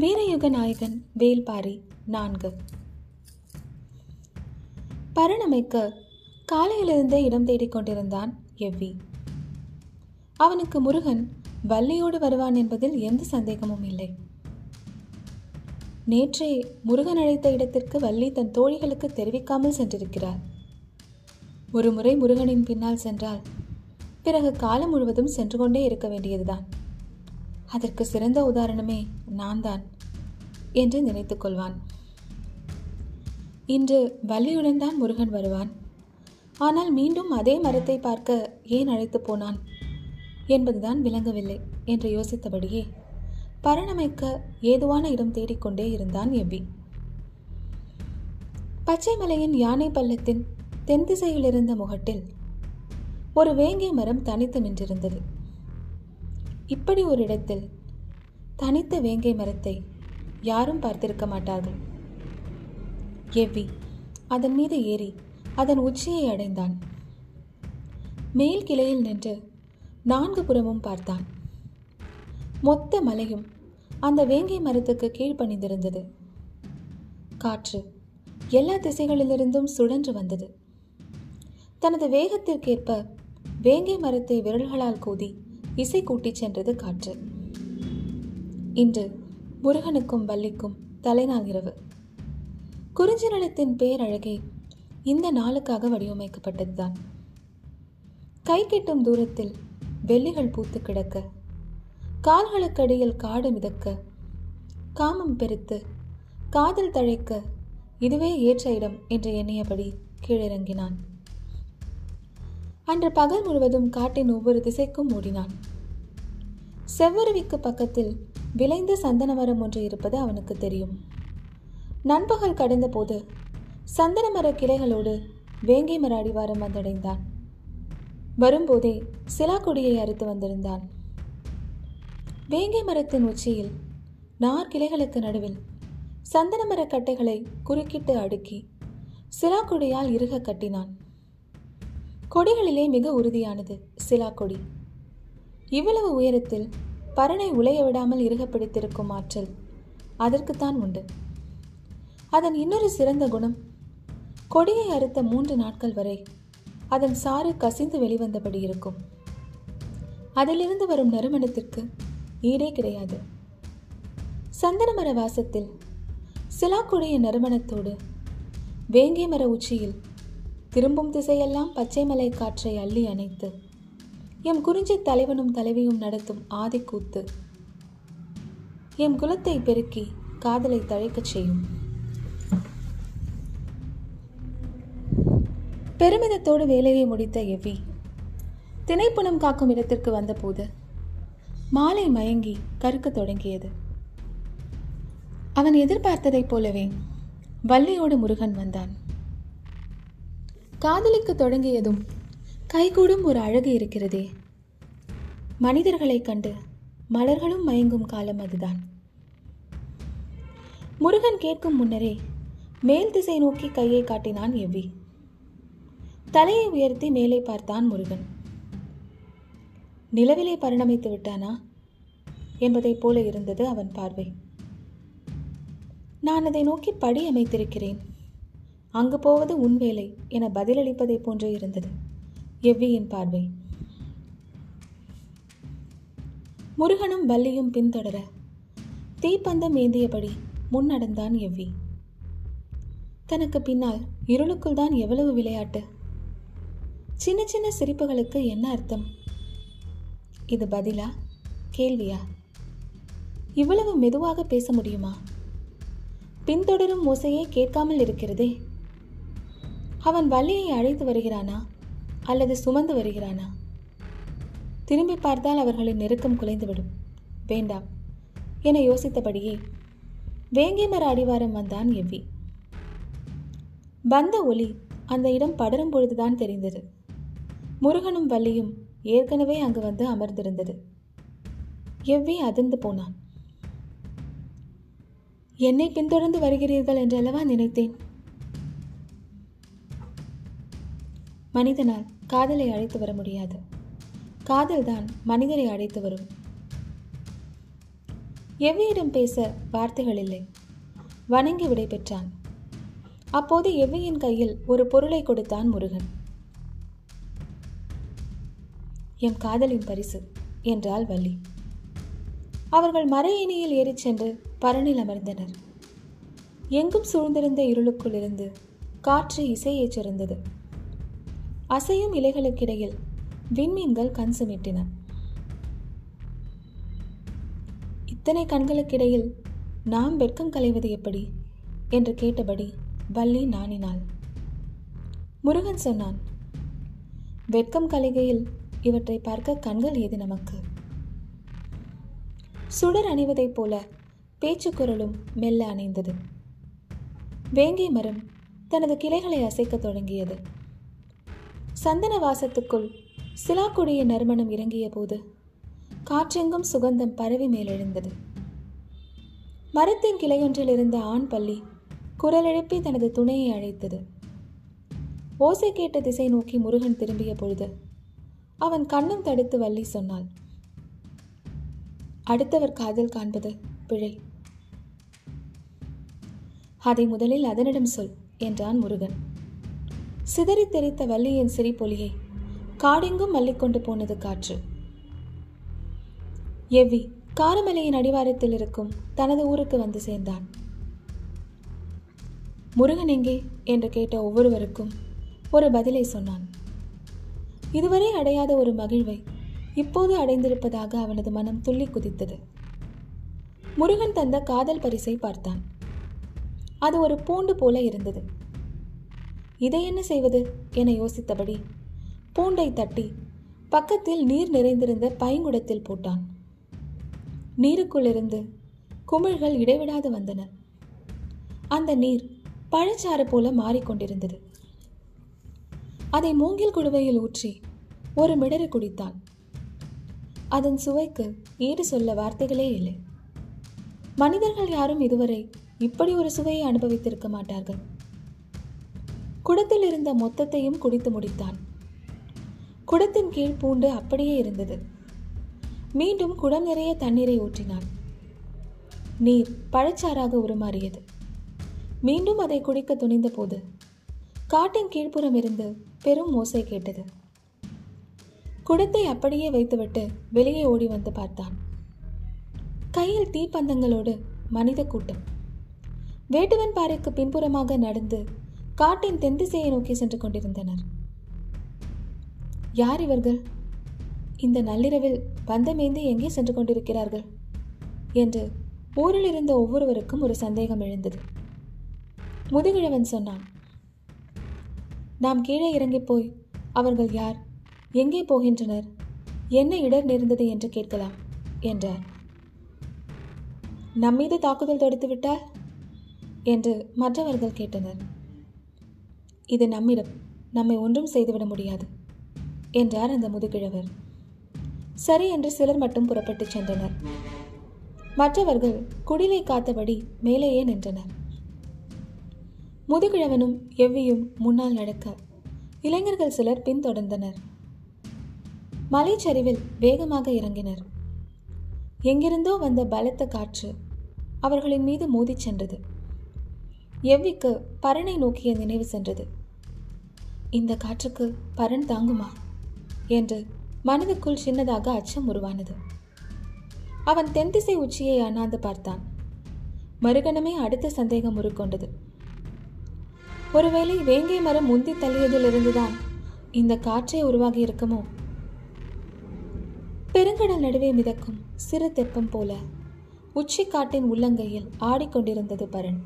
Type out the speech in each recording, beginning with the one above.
வீரயுக நாயகன் வேல்பாரி நான்கு. பரணமைக்க காலையிலிருந்தே இடம் தேடிக் கொண்டிருந்தான் எவ்வி. அவனுக்கு முருகன் வள்ளியோடு வருவான் என்பதில் எந்த சந்தேகமும் இல்லை. நேற்றே முருகன் அழைத்த இடத்திற்கு வள்ளி தன் தோழிகளுக்கு தெரிவிக்காமல் சென்றிருக்கிறார். ஒரு முறை முருகனின் பின்னால் சென்றால் பிறகு காலம் முழுவதும் சென்று கொண்டே இருக்க வேண்டியதுதான். அதற்கு சிறந்த உதாரணமே நான் தான் என்று நினைத்து கொள்வான். இன்று வள்ளியுடன் தான் முருகன் வருவான். ஆனால் மீண்டும் அதே மரத்தை பார்க்க ஏன் அழைத்து போனான்? என்பதுதான் விளங்கவில்லை என்று யோசித்தபடியே பரணமைக்க ஏதுவான இடம் தேடிக்கொண்டே இருந்தான் எவ்வி பச்சைமலையின் யானை பள்ளத்தின் தென் திசையில் இருந்த முகட்டில் ஒரு வேங்கை மரம் தனித்து நின்றிருந்தது. இப்படி ஒரு இடத்தில் தனித்த வேங்கை மரத்தை யாரும் பார்த்திருக்க மாட்டார்கள். எவ்வி அதன் மீது ஏறி அதன் உச்சியை அடைந்தான். மேல் கிளையில் நின்று நான்கு புறமும் பார்த்தான். மொத்த மலையும் அந்த வேங்கை மரத்துக்கு கீழ்ப்பணிந்திருந்தது காற்று எல்லா திசைகளிலிருந்தும் சுழன்று வந்தது. தனது வேகத்திற்கேற்ப வேங்கை மரத்தை விரல்களால் கூதி இசை கூட்டிச் சென்றது காற்று. இன்று முருகனுக்கும் வள்ளிக்கும் தலைநாள் இரவு. குறிஞ்சி நிலத்தின் பேரழகே இந்த நாளுக்காக வடிவமைக்கப்பட்டதுதான். கை கெட்டும் தூரத்தில் வெள்ளிகள் பூத்து கிடக்க கால்களுக்கடியில் காடு மிதக்க காமம் பெருத்து காதல் தழைக்க இதுவே ஏற்ற இடம் என்று எண்ணியபடி கீழிறங்கினான். அன்று பகல் முழுவதும் காட்டின் ஒவ்வொரு திசைக்கும் ஓடினான். செவ்வருவிக்கு பக்கத்தில் விளைந்த சந்தன மரம் ஒன்று இருப்பது அவனுக்கு தெரியும். நண்பகல் கடந்தபோது சந்தன மர கிளைகளோடு வேங்கை மர அடிவாரம் வந்தடைந்தான். வரும்போதே சிலாக்கொடியை அறுத்து வந்திருந்தான். வேங்கை மரத்தின் உச்சியில் நார் கிளைகளுக்கு நடுவில் சந்தன மர கட்டைகளை குறுக்கிட்டு அடுக்கி சிலாக்கொடியால் இறுக கட்டினான். கொடிகளிலே மிக உறுதியானது. சிலா கொடி. இவ்வளவு உயரத்தில் பறனை உலைய விடாமல் இறுக பிடித்திருக்கும் ஆற்றல் அதற்குத்தான் உண்டு. அதன் இன்னொரு சிறந்த குணம் கொடியை அறுத்த மூன்று நாட்கள் வரை அதன் சாறு கசிந்து வெளிவந்தபடி இருக்கும். அதிலிருந்து வரும் நறுமணத்திற்கு ஈடே கிடையாது. சந்தன மர வாசத்தில் சிலாக்குடைய நறுமணத்தோடு வேங்கை மர உச்சியில் திரும்பும் திசையெல்லாம் பச்சை மலை காற்றை அள்ளி அணைத்து. எம் குறிஞ்சி தலைவனும் தலைவியும் நடத்தும் ஆதிக்கூத்து. எம் குலத்தை பெருக்கி காதலை தழைக்கச் செய்யும். பெருமிதத்தோடு வேலையை முடித்த எவ்வி. திணைப்புணம் காக்கும் இடத்திற்கு வந்தபோது மாலை மயங்கி கருக்கத் தொடங்கியது. அவன் எதிர்பார்த்ததைப் போலவே வள்ளியோடு முருகன் வந்தான். காதலிக்க தொடங்கியதும் கைகூடும் ஒரு அழகு இருக்கிறதே. மனிதர்களைக் கண்டு மலர்களும் மயங்கும் காலம் அதுதான். முருகன் கேட்கும் முன்னரே மேல் திசை நோக்கி கையை காட்டினான் எவ்வி. தலையை உயர்த்தி மேலே பார்த்தான் முருகன். நிலவிலே பரிணமித்து விட்டானா என்பதைப் போல இருந்தது அவன் பார்வை. நான் அதை நோக்கி படி அமைத்திருக்கிறேன். அங்கு போவது உன் வேலை என பதிலளிப்பதைப் போன்று இருந்தது. எவ்வியின் பார்வை? முருகனும் வள்ளியும் பின்தொடர தீப்பந்தம் ஏந்தியபடி முன்னடந்தான் எவ்வி. தனக்கு பின்னால் இருளுக்குள் தான் எவ்வளவு விளையாட்டு? சின்ன சின்ன சிரிப்புகளுக்கு என்ன அர்த்தம்? இது பதிலா கேள்வியா? இவ்வளவு மெதுவாக பேச முடியுமா? பின்தொடரும் ஓசையே கேட்காமல் இருக்கிறதே. அவன் வள்ளியை அழைத்து வருகிறானா? அல்லது சுமந்து வருகிறானா? திரும்பி பார்த்தால் அவர்களின் நெருக்கம் குலைந்துவிடும். வேண்டாம் என யோசித்தபடியே வேங்கிமர அடிவாரம் வந்தான் எவ்வி. வந்த ஒளி அந்த இடம் படரும் பொழுதுதான் தெரிந்தது. முருகனும் வள்ளியும் ஏற்கனவே அங்கு வந்து அமர்ந்திருந்தது. எவ்வி அதிர்ந்து போனான். என்னை பின்தொடர்ந்து வருகிறீர்கள் என்றல்லவா நினைத்தேன்? மனிதனால் காதலை அழைத்து வர முடியாது. காதல்தான் மனிதரை அழைத்து வரும். எவ்வியிடம் பேச வார்த்தைகள் இல்லை. வணங்கி விடைபெற்றான். அப்போது எவ்வியின் கையில் ஒரு பொருளை கொடுத்தான் முருகன். என் காதலின் பரிசு என்றாள் வள்ளி. அவர்கள் மறையினியில் ஏறிச் சென்று பரணில் அமர்ந்தனர். எங்கும் சூழ்ந்திருந்த இருளுக்குள் இருந்து காற்று இசையைச் சிறந்தது. அசையும் இலைகளுக்கிடையில் விண்மீன்கள் கண் சுமிட்டின. இத்தனை கண்களுக்கிடையில் நாம் வெட்கம் களைவது எப்படி? என்று கேட்டபடி வள்ளி நாணினாள். முருகன் சொன்னான் வெட்கம் கலைகையில் இவற்றை பார்க்க கண்கள் ஏது நமக்கு? சுடர் அணிவதைப் போல பேச்சு குரலும் மெல்ல அணைந்தது. வேங்கை மரம் தனது கிளைகளை அசைக்கத் தொடங்கியது. சந்தன வாசத்துக்குள் சிலாக்குடிய நறுமணம் இறங்கிய போது காற்றெங்கும் சுகந்தம் பரவி மேலெழுந்தது. மரத்தின் கிளையொன்றில் இருந்த ஆண் பள்ளி குரலெழுப்பி தனது துணையை அழைத்தது. ஓசை கேட்ட திசை நோக்கி முருகன் திரும்பிய பொழுது அவன் கண்ணம் தடுத்து வள்ளி சொன்னாள். அடுத்தவர் காதல் காண்பது பிழை. அதை முதலில் அதனிடம் சொல் என்றான் முருகன். சிதறி தெரித்த வள்ளியின் சிரிப்பொலியை காடெங்கும் மல்லிக்கொண்டு போனது காற்று. எவ்வி காரமலையின் அடிவாரத்தில் இருக்கும் தனது ஊருக்கு வந்து சேர்ந்தான். முருகன் எங்கே? என்று கேட்ட ஒவ்வொருவருக்கும் ஒரு பதிலை சொன்னான். இதுவரை அடையாத ஒரு மகிழ்வை இப்போது அடைந்திருப்பதாக அவனது மனம் துள்ளி குதித்தது. முருகன் தந்த காதல் பரிசை பார்த்தான். அது ஒரு பூண்டு போல இருந்தது. இதை என்ன செய்வது? என யோசித்தபடி பூண்டை தட்டி பக்கத்தில் நீர் நிறைந்திருந்த பைங்குடத்தில் போட்டான். நீருக்குள்ளிருந்து குமிழ்கள் இடைவிடாது வந்தன. அந்த நீர் பழச்சாறு போல மாறிக்கொண்டிருந்தது. அதை மூங்கில் குடுவையில் ஊற்றி ஒரு மிடறு குடித்தான். அதன் சுவைக்கு ஈடு சொல்ல வார்த்தைகளே இல்லை. மனிதர்கள் யாரும் இதுவரை இப்படி ஒரு சுவையை அனுபவித்திருக்க மாட்டார்கள். குடத்தில் இருந்த மொத்தத்தையும் குடித்து முடித்தான். குடத்தின் கீழ் பூண்டு அப்படியே இருந்தது. மீண்டும் குடம் நிறைய தண்ணீரை ஊற்றினான் நீர் பழச்சாறாக உருமாறியது. மீண்டும் அதை குடிக்க துணிந்தபோது காட்டின் கீழ்ப்புறம் இருந்து பெரும் மோசை கேட்டது. குடத்தை அப்படியே வைத்துவிட்டு வெளியே ஓடி வந்து பார்த்தான். கையில் தீப்பந்தங்களோடு மனித கூட்டம். வேட்டுவன் பாறைக்கு பின்புறமாக நடந்து காட்டின் தென் திசையை நோக்கி சென்று கொண்டிருந்தனர். யார் இவர்கள்? இந்த நள்ளிரவில் பந்தமேந்து எங்கே சென்று கொண்டிருக்கிறார்கள்? என்று ஊரில் இருந்த ஒவ்வொருவருக்கும் ஒரு சந்தேகம் எழுந்தது. முதுகிழவன் சொன்னான் நாம் கீழே இறங்கி போய் அவர்கள் யார்? எங்கே போகின்றனர்? என்ன இடர் நேர்ந்தது என்று கேட்கலாம் என்றார். நம்மீது தாக்குதல் தொடுத்துவிட்டால் என்று மற்றவர்கள் கேட்டனர். இது நம்மிடம் நம்மை ஒன்றும் செய்துவிட முடியாது என்றார் அந்த முதுகிழவர். சரி என்று சிலர் மட்டும் புறப்பட்டு சென்றனர். மற்றவர்கள் குடிலை காத்தபடி மேலேயே நின்றனர். முதுகிழவனும் எவ்வியும் முன்னால் நடக்க இளைஞர்கள் சிலர் பின்தொடர்ந்தனர். மலைச்சரிவில் வேகமாக இறங்கினர். எங்கிருந்தோ வந்த பலத்த காற்று அவர்களின் மீது மோதிச் சென்றது. எவ்விக்கு பரனை நோக்கிய நினைவு சென்றது. இந்த காற்றுக்கு பரன் தாங்குமா? என்று மனதுக்குள் சின்னதாக அச்சம் உருவானது. அவன் தென்திசை உச்சியை அண்ணாந்து பார்த்தான். மறுகணமே அடுத்த சந்தேகம் உருக்கொண்டது. ஒருவேளை வேங்கை மரம் முந்தி தள்ளியதிலிருந்துதான் இந்த காற்றே உருவாகி இருக்குமோ? பெருங்கடல் நடுவே மிதக்கும் சிறு தெப்பம் போல உச்சி காட்டின் உள்ளங்கையில் ஆடிக்கொண்டிருந்தது பரன்.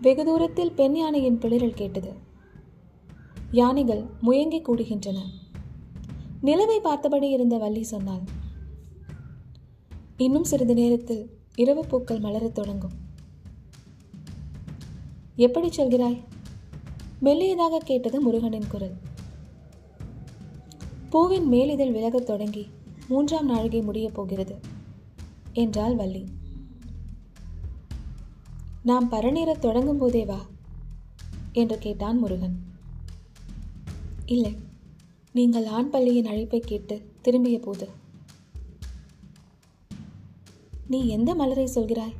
வெகு தூரத்தில் பெண் யானையின் பிளிரல் கேட்டது. யானைகள் முயங்கி கூடுகின்றன. நிலவை பார்த்தபடி இருந்த வள்ளி சொன்னாள் இன்னும் சிறிது நேரத்தில் இரவு பூக்கள் மலரத் தொடங்கும். எப்படி சொல்கிறாய்? மெல்லியதாக கேட்டது முருகனின் குரல். பூவின் மேலிதழ் விலகத் தொடங்கி மூன்றாம் நாழிகை முடியப் போகிறது என்றாள் வள்ளி. நாம் பரநீரத் தொடங்கும் போதே வா என்று கேட்டான் முருகன். இல்லை. நீங்கள் ஆண் பள்ளியின் அழைப்பை கேட்டு திரும்பிய போது. நீ எந்த மலரை சொல்கிறாய்?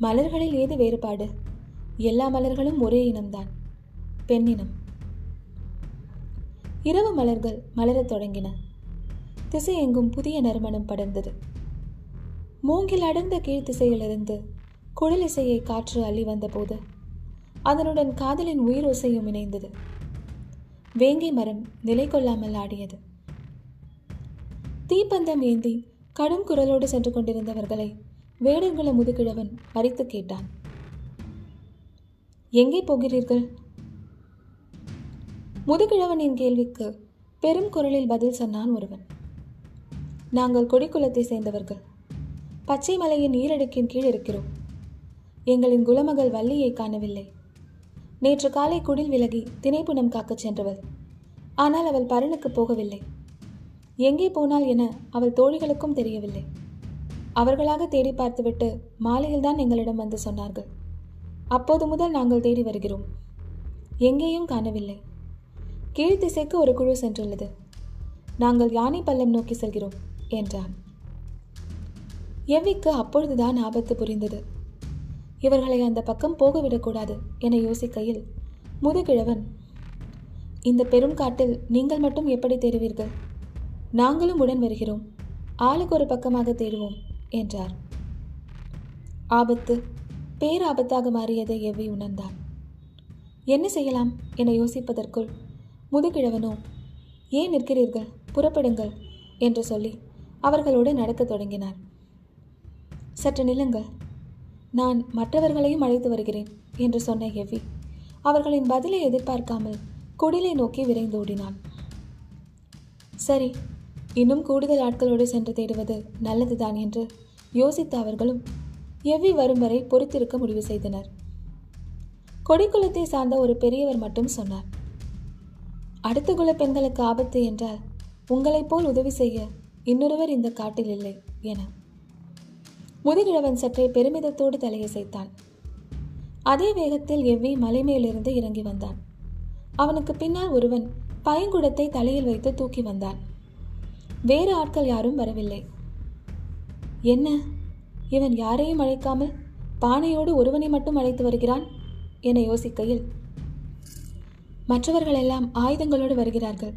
மலர்களில் ஏது வேறுபாடு? எல்லா மலர்களும் ஒரே இனம்தான். பெண்ணினம். இரவு மலர்கள் மலரத் தொடங்கின. திசை எங்கும் புதிய நறுமணம் படர்ந்தது. மூங்கில் அடர்ந்த கீழ்த்திசையிலிருந்து குழலிசையை காற்று அள்ளி வந்தபோது அதனுடன் காதலின் உயிர் ஓசையும் இணைந்தது. வேங்கை மரம் நிலை கொள்ளாமல் ஆடியது. தீப்பந்தம் ஏந்தி கடும் குரலோடு சென்று கொண்டிருந்தவர்களை வேடங்குள முதுகிழவன் பறித்து கேட்டான். எங்கே போகிறீர்கள்? முதுகிழவனின் கேள்விக்கு பெரும் குரலில் பதில் சொன்னான் ஒருவன். நாங்கள் கொடிக்குளத்தை சேர்ந்தவர்கள். பச்சை மலையின் ஈரடுக்கின் கீழ் இருக்கிறோம். எங்களின் குலமகள் வள்ளியை காணவில்லை. நேற்று காலை குடில் விலகி திணைப்புணம் காக்கச் சென்றவள் ஆனால் அவள் பரனுக்கு போகவில்லை. எங்கே போனாள் என அவள் தோழிகளுக்கும் தெரியவில்லை. அவர்களாக தேடி பார்த்துவிட்டு மாலையில்தான் எங்களிடம் வந்து சொன்னார்கள். அப்போது முதல் நாங்கள் தேடி வருகிறோம். எங்கேயும் காணவில்லை. கீழ்த்திசைக்கு ஒரு குழு சென்றுள்ளது. நாங்கள் யானை பள்ளம் நோக்கி செல்கிறோம் என்றான். எவ்விக்கு அப்பொழுதுதான் ஆபத்து புரிந்தது. இவர்களை அந்த பக்கம் போகவிடக்கூடாது என யோசிக்கையில் முதுகிழவன் இந்த பெரும் காட்டில் நீங்கள் மட்டும் எப்படி தேடுவீர்கள்? நாங்களும் உடன் வருகிறோம். ஆளுக்கு ஒரு பக்கமாக தேடுவோம் என்றார். ஆபத்து பேராபத்தாக மாறியதை எவ்வி உணர்ந்தான் என்ன செய்யலாம் என யோசிப்பதற்குள் முதுகிழவனோ ஏன் நிற்கிறீர்கள்? புறப்படுங்கள் என்று சொல்லி அவர்களோடு நடக்கத் தொடங்கினார். சற்று நில்லுங்கள். நான் மற்றவர்களையும் அழைத்து வருகிறேன் என்று சொன்ன எவ்வி அவர்களின் பதிலை எதிர்பார்க்காமல் குடிலை நோக்கி விரைந்து ஓடினான் சரி இன்னும் கூடுதல் ஆட்களோடு சென்று தேடுவது நல்லதுதான் என்று யோசித்த அவர்களும் எவ்வி வரும் வரை பொறுத்திருக்க முடிவு செய்தனர். கொடிக்குளத்தை சார்ந்த ஒரு பெரியவர் மட்டும் சொன்னார் அடுத்த குல பெண்களுக்கு ஆபத்து என்றால் உங்களைப் போல் உதவி செய்ய இன்னொருவர் இந்த காட்டில் இல்லை என. முதுகிழவன் சற்றே பெருமிதத்தோடு தலையசைத்தான். அதே வேகத்தில் எவ்வி மலை மேலிருந்து இறங்கி வந்தான். அவனுக்கு பின்னால் ஒருவன் பையங்குடத்தை தலையில் வைத்து தூக்கி வந்தான். வேறு ஆட்கள் யாரும் வரவில்லை. என்ன? இவன் யாரையும் அழைக்காமல் பானையோடு ஒருவனை மட்டும் அழைத்து வருகிறான்? என யோசிக்கையில். மற்றவர்கள் எல்லாம் ஆயுதங்களோடு வருகிறார்கள்.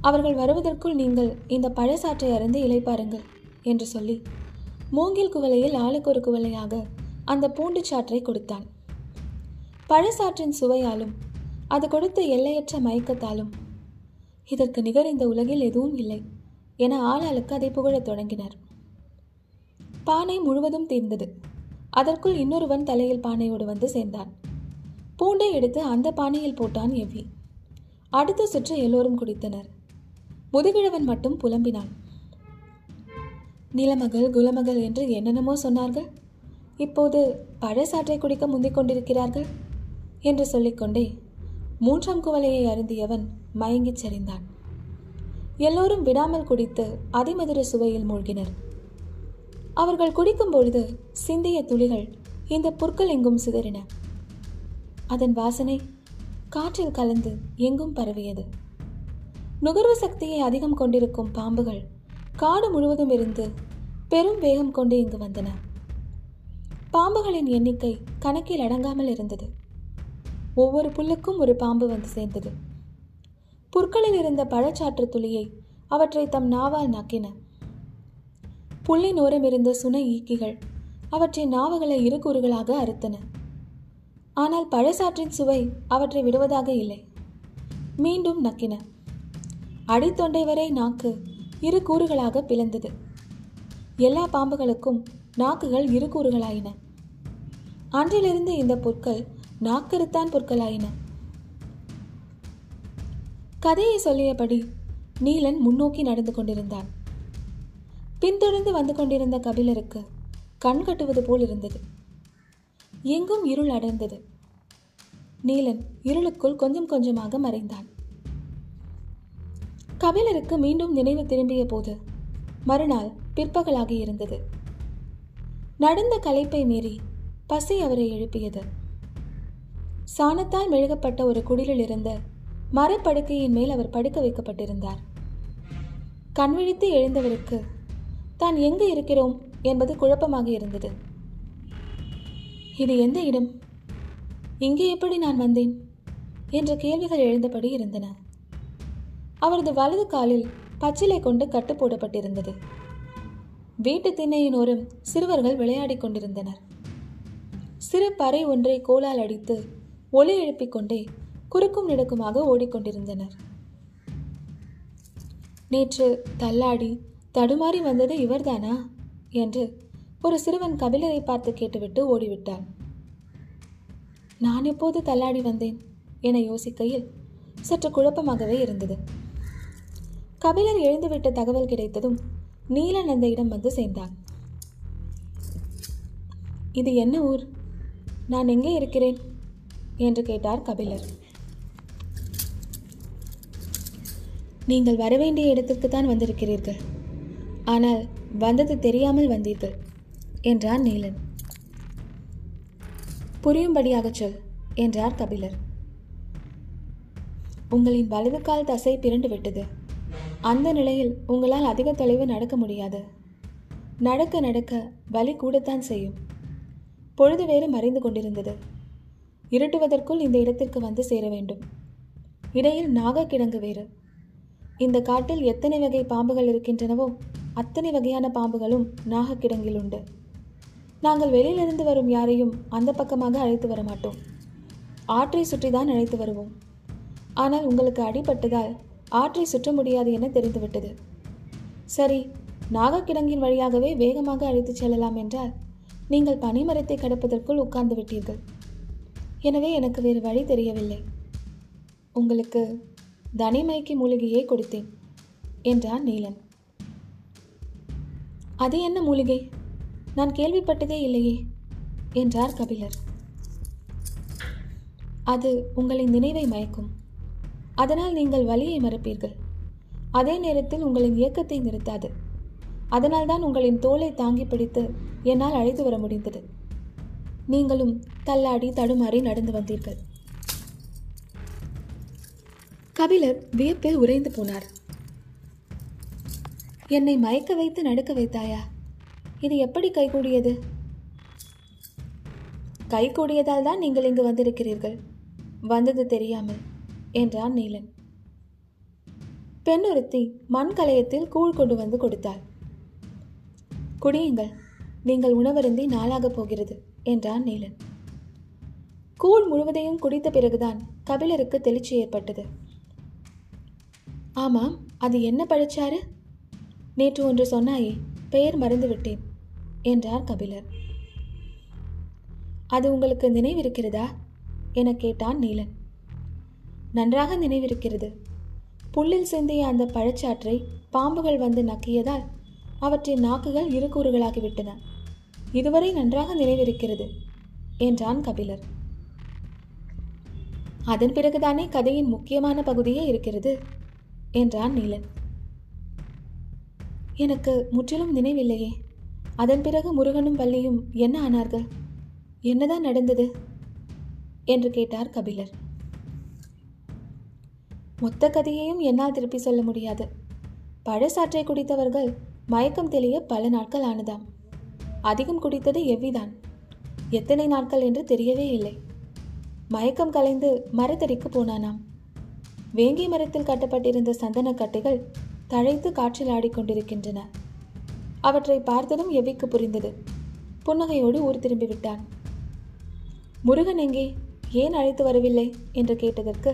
அவர்கள் வருவதற்குள் நீங்கள் இந்த பழசாற்றை அருந்து இளைப்பாருங்கள் என்று சொல்லி மூங்கில் குவளையில் ஆளுக்கு ஒரு அந்த பூண்டு சாற்றை கொடுத்தான். பழசாற்றின் சுவையாலும் அது கொடுத்த எல்லையற்ற மயக்கத்தாலும் இதற்கு நிகர் இந்த உலகில் எதுவும் இல்லை என ஆளாளுக்கு அதை புகழத் தொடங்கினர். பானை முழுவதும் தீர்ந்தது. அதற்குள் இன்னொருவன் தலையில் பானையோடு வந்து சேர்ந்தான். பூண்டை எடுத்து அந்த பானையில் போட்டான் எவ்வி. அடுத்த சுற்று எல்லோரும் குடித்தனர். முதுகிழவன் மட்டும் புலம்பினான். நிலமகள் குலமகள் என்று என்னென்னமோ சொன்னார்கள். இப்போது பழசாற்றை குடிக்க முந்திக் கொண்டிருக்கிறார்கள் என்று சொல்லிக்கொண்டே மூன்றாம் குவலையை அருந்தியவன் மயங்கிச் சரிந்தான் எல்லோரும் விடாமல் குடித்து அதிமதுர சுவையில் மூழ்கினர். அவர்கள் குடிக்கும் பொழுது சிந்திய துளிகள் இந்த புற்கள் எங்கும் சிதறின. அதன் வாசனை காற்றில் கலந்து எங்கும் பரவியது. நுகர்வு சக்தியை அதிகம் கொண்டிருக்கும் பாம்புகள் காடு முழுவதும் இருந்து பெரும் வேகம் கொண்டு இங்கு வந்தன. பாம்புகளின் எண்ணிக்கை கணக்கில் அடங்காமல் இருந்தது. ஒவ்வொரு புல்லுக்கும் ஒரு பாம்பு வந்து சேர்ந்தது. புற்களில் இருந்த பழச்சாற்று துளியை அவற்றை தம் நாவால் நக்கின. புள்ளின் ஓரம் இருந்த சுனை ஈக்கிகள் அவற்றின் நாவுகளை இரு கூறுகளாக அறுத்தன. ஆனால் பழசாற்றின் சுவை அவற்றை விடுவதாக இல்லை. மீண்டும் நக்கின. அடித்தொண்டை வரை நாக்கு இரு கூறுகளாக பிளந்தது. எல்லா பாம்புகளுக்கும் நாக்குகள் இரு கூறுகளாயின. அன்றிலிருந்து இந்த பொற்கள் நாக்கருத்தான் பொற்களாயின. கதையை சொல்லியபடி நீலன் முன்னோக்கி நடந்து கொண்டிருந்தான். பின்தொடர்ந்து வந்து கொண்டிருந்த கபிலருக்கு கண் கட்டுவது போல் இருந்தது. எங்கும் இருள் அடர்ந்தது. நீலன் இருளுக்குள் கொஞ்சம் கொஞ்சமாக மறைந்தான். கபிலருக்கு மீண்டும் நினைவு திரும்பிய போது மறுநாள் பிற்பகலாகி இருந்தது. நடந்த கலைப்பை மீறி பசி அவரை எழுப்பியது. சாணத்தால் மெழுகப்பட்ட ஒரு குடிலில் இருந்த மரப்படுக்கையின் மேல் அவர் படுக்க வைக்கப்பட்டிருந்தார். கண்விழித்து எழுந்தவருக்கு தான் எங்கு இருக்கிறோம்? என்பது குழப்பமாக இருந்தது. இது எந்த இடம்? இங்கே எப்படி நான் வந்தேன்? என்ற கேள்விகள் எழுந்தபடி இருந்தன. அவரது வலது காலில் பச்சிலை கொண்டு கட்டு போடப்பட்டிருந்தது. வீட்டு திண்ணையினோரும் சிறுவர்கள் விளையாடிக் கொண்டிருந்தனர். சிறு பறை ஒன்றை கோலால் அடித்து ஒலி எழுப்பிக் கொண்டே குறுக்கும் நெடுக்குமாக ஓடிக்கொண்டிருந்தனர் நேற்று தள்ளாடி தடுமாறி வந்தது இவர்தானா என்று ஒரு சிறுவன் கபிலரை பார்த்து கேட்டுவிட்டு ஓடிவிட்டான். நான் எப்போது தள்ளாடி வந்தேன்? என யோசிக்கையில் சற்று குழப்பமாகவே இருந்தது. கபிலர் எழுந்துவிட்ட தகவல் கிடைத்ததும் நீலன் அந்த இடம் வந்து சேர்ந்தான். இது என்ன ஊர்? நான் எங்கே இருக்கிறேன்? என்று கேட்டார் கபிலர். நீங்கள் வரவேண்டிய இடத்திற்கு தான் வந்திருக்கிறீர்கள். ஆனால் வந்தது தெரியாமல் வந்தீர்கள் என்றான் நீலன். புரியும்படியாகச் சொல் என்றார் கபிலர். உங்களின் வலது கால் தசை பிறண்டு விட்டது அந்த நிலையில் உங்களால் அதிக தொலைவு நடக்க முடியாது. நடக்க நடக்க வலி கூடத்தான் செய்யும். பொழுது வேறு மறைந்து கொண்டிருந்தது. இருட்டுவதற்குள் இந்த இடத்திற்கு வந்து சேர வேண்டும். இடையில் நாகக்கிடங்கு வேறு. இந்த காட்டில் எத்தனை வகை பாம்புகள் இருக்கின்றனவோ அத்தனை வகையான பாம்புகளும் நாகக்கிடங்கில் உண்டு. நாங்கள் வெளியிலிருந்து வரும் யாரையும் அந்த பக்கமாக அழைத்து வர மாட்டோம் ஆற்றை சுற்றி தான் அழைத்து வருவோம். ஆனால் உங்களுக்கு அடிபட்டதால் ஆற்றை சுற்ற முடியாது என தெரிந்துவிட்டது. சரி நாகக்கிடங்கின் வழியாகவே வேகமாக அழைத்துச் செல்லலாம் என்றால் நீங்கள் பனிமரத்தை கடப்பதற்குள் உட்கார்ந்து விட்டீர்கள். எனவே எனக்கு வேறு வழி தெரியவில்லை. உங்களுக்கு தனிமைக்கு மூலிகையை கொடுத்தேன் என்றான் நீலன். அது என்ன மூலிகை? நான் கேள்விப்பட்டதே இல்லையே என்றார் கபிலர். அது உங்களின் நினைவை மயக்கும். அதனால் நீங்கள் வலியை மறப்பீர்கள். அதே நேரத்தில் உங்களின் இயக்கத்தை நிறுத்தாது. அதனால்தான் உங்களின் தோலை தாங்கி பிடித்து என்னால் அழைத்து வர முடிந்தது. நீங்களும் தள்ளாடி தடுமாறி நடந்து வந்தீர்கள். கபிலர் வியப்பில் உறைந்து போனார். என்னை மயக்க வைத்து நடுக்க வைத்தாயா? இது எப்படி கைகூடியது கைகூடியதால் தான் நீங்கள் இங்கு வந்திருக்கிறீர்கள். வந்தது தெரியாமல். என்றான் நீலன். பெண் ஒருத்தி மண் கலையத்தில் கூழ் கொண்டு வந்து கொடுத்தாள். குடியுங்கள் நீங்கள் உணவருந்தி நாளாகப் போகிறது என்றான் நீலன். கூழ் முழுவதையும் குடித்த பிறகுதான் கபிலருக்கு தெளிச்சி ஏற்பட்டது. ஆமாம் அது என்ன பழச்சாறு? நேற்று ஒன்று சொன்னாயே பெயர் மறந்துவிட்டேன் என்றார் கபிலர். அது உங்களுக்கு நினைவிருக்கிறதா? என கேட்டான் நீலன். நன்றாக நினைவிருக்கிறது. புல்லில் சிந்திய அந்த பழச்சாற்றை பாம்புகள் வந்து நக்கியதால் அவற்றின் நாக்குகள் இரு கூறுகளாகிவிட்டன. இதுவரை நன்றாக நினைவிருக்கிறது என்றான் கபிலர். அதன் பிறகுதானே கதையின் முக்கியமான பகுதியே இருக்கிறது என்றான் நீலன். எனக்கு முற்றிலும் நினைவில்லையே அதன் பிறகு முருகனும் வள்ளியும் என்ன ஆனார்கள்? என்னதான் நடந்தது? என்று கேட்டார் கபிலர். மொத்த கதையையும் என்னால் திருப்பி சொல்ல முடியாது. பழசாற்றை குடித்தவர்கள் மயக்கம் தெளிய பல நாட்கள் ஆனதாம். அதிகம் குடித்தது எவ்விதான்? எத்தனை நாட்கள் என்று தெரியவே இல்லை. மயக்கம் கலைந்து மரத்தடிக்கு போனானாம். வேங்கி மரத்தில் கட்டப்பட்டிருந்த சந்தன கட்டைகள் தழைத்து காற்றில் ஆடிக்கொண்டிருக்கின்றன அவற்றை பார்த்ததும் எவ்விக்கு புரிந்தது? புன்னகையோடு ஊர் திரும்பி விட்டான். முருகன் எங்கே? ஏன் அழைத்து வரவில்லை? என்று கேட்டதற்கு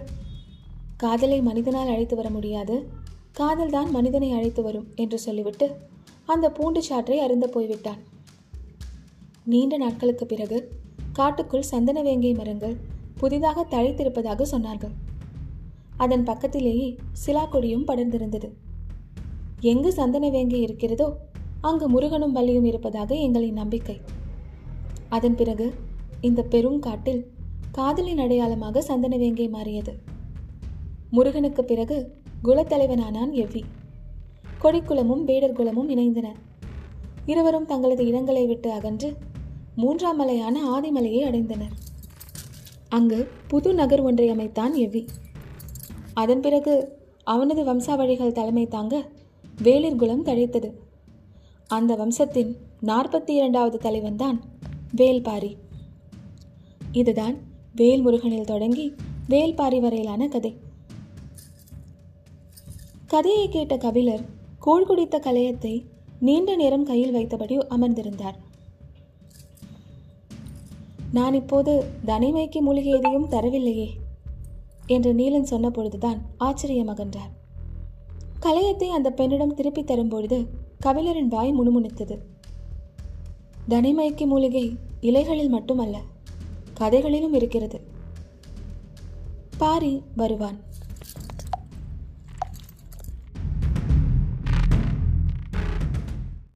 காதலை மனிதனால் அழைத்து வர முடியாது. காதல்தான் மனிதனை அழைத்து வரும் என்று சொல்லிவிட்டு அந்த பூண்டு சாற்றை அருந்த போய்விட்டான். நீண்ட நாட்களுக்கு பிறகு காட்டுக்குள் சந்தன வேங்கை மரங்கள் புதிதாக தழைத்திருப்பதாக சொன்னார்கள். அதன் பக்கத்திலேயே சிலா கொடியும் படர்ந்திருந்தது. எங்கு சந்தன வேங்கை இருக்கிறதோ அங்கு முருகனும் வள்ளியும் இருப்பதாக எங்களின் நம்பிக்கை. அதன் பிறகு இந்த பெரும் காட்டில் காதலின் அடையாளமாக சந்தன வேங்கை மாறியது. முருகனுக்கு பிறகு குலத்தலைவனானான் எவ்வி. கொடிக்குளமும் வேடர் குலமும் இணைந்தன. இருவரும் தங்களது இடங்களை விட்டு அகன்று மூன்றாம் மலையான ஆதிமலையை அடைந்தனர். அங்கு புது நகர் ஒன்றை அமைத்தான் எவ்வி. அதன் பிறகு அவனது வம்சாவழிகள் தலைமை தாங்க வேளிர் குலம் தழைத்தது. அந்த வம்சத்தின் நாற்பத்தி இரண்டாவது தலைவன்தான் வேல்பாரி. இதுதான் வேல்முருகனில் தொடங்கி வேல்பாரி வரையிலான கதை. கதையை கேட்ட கபிலர் கூழ் குடித்த கலையத்தை நீண்ட நேரம் கையில் வைத்தபடி அமர்ந்திருந்தார். நான் இப்போது தனிமைக்கு மூலிகை எதையும் தரவில்லையே என்று நீலன் சொன்ன பொழுதுதான் ஆச்சரியமகன்றார். கலையத்தை அந்த பெண்ணிடம் திருப்பி தரும்பொழுது கபிலரின் வாய் முணுமுணுத்தது. தனிமயக்கி மூலிகை இலைகளில் மட்டுமல்ல கதைகளிலும் இருக்கிறது. பாரி வருவான்.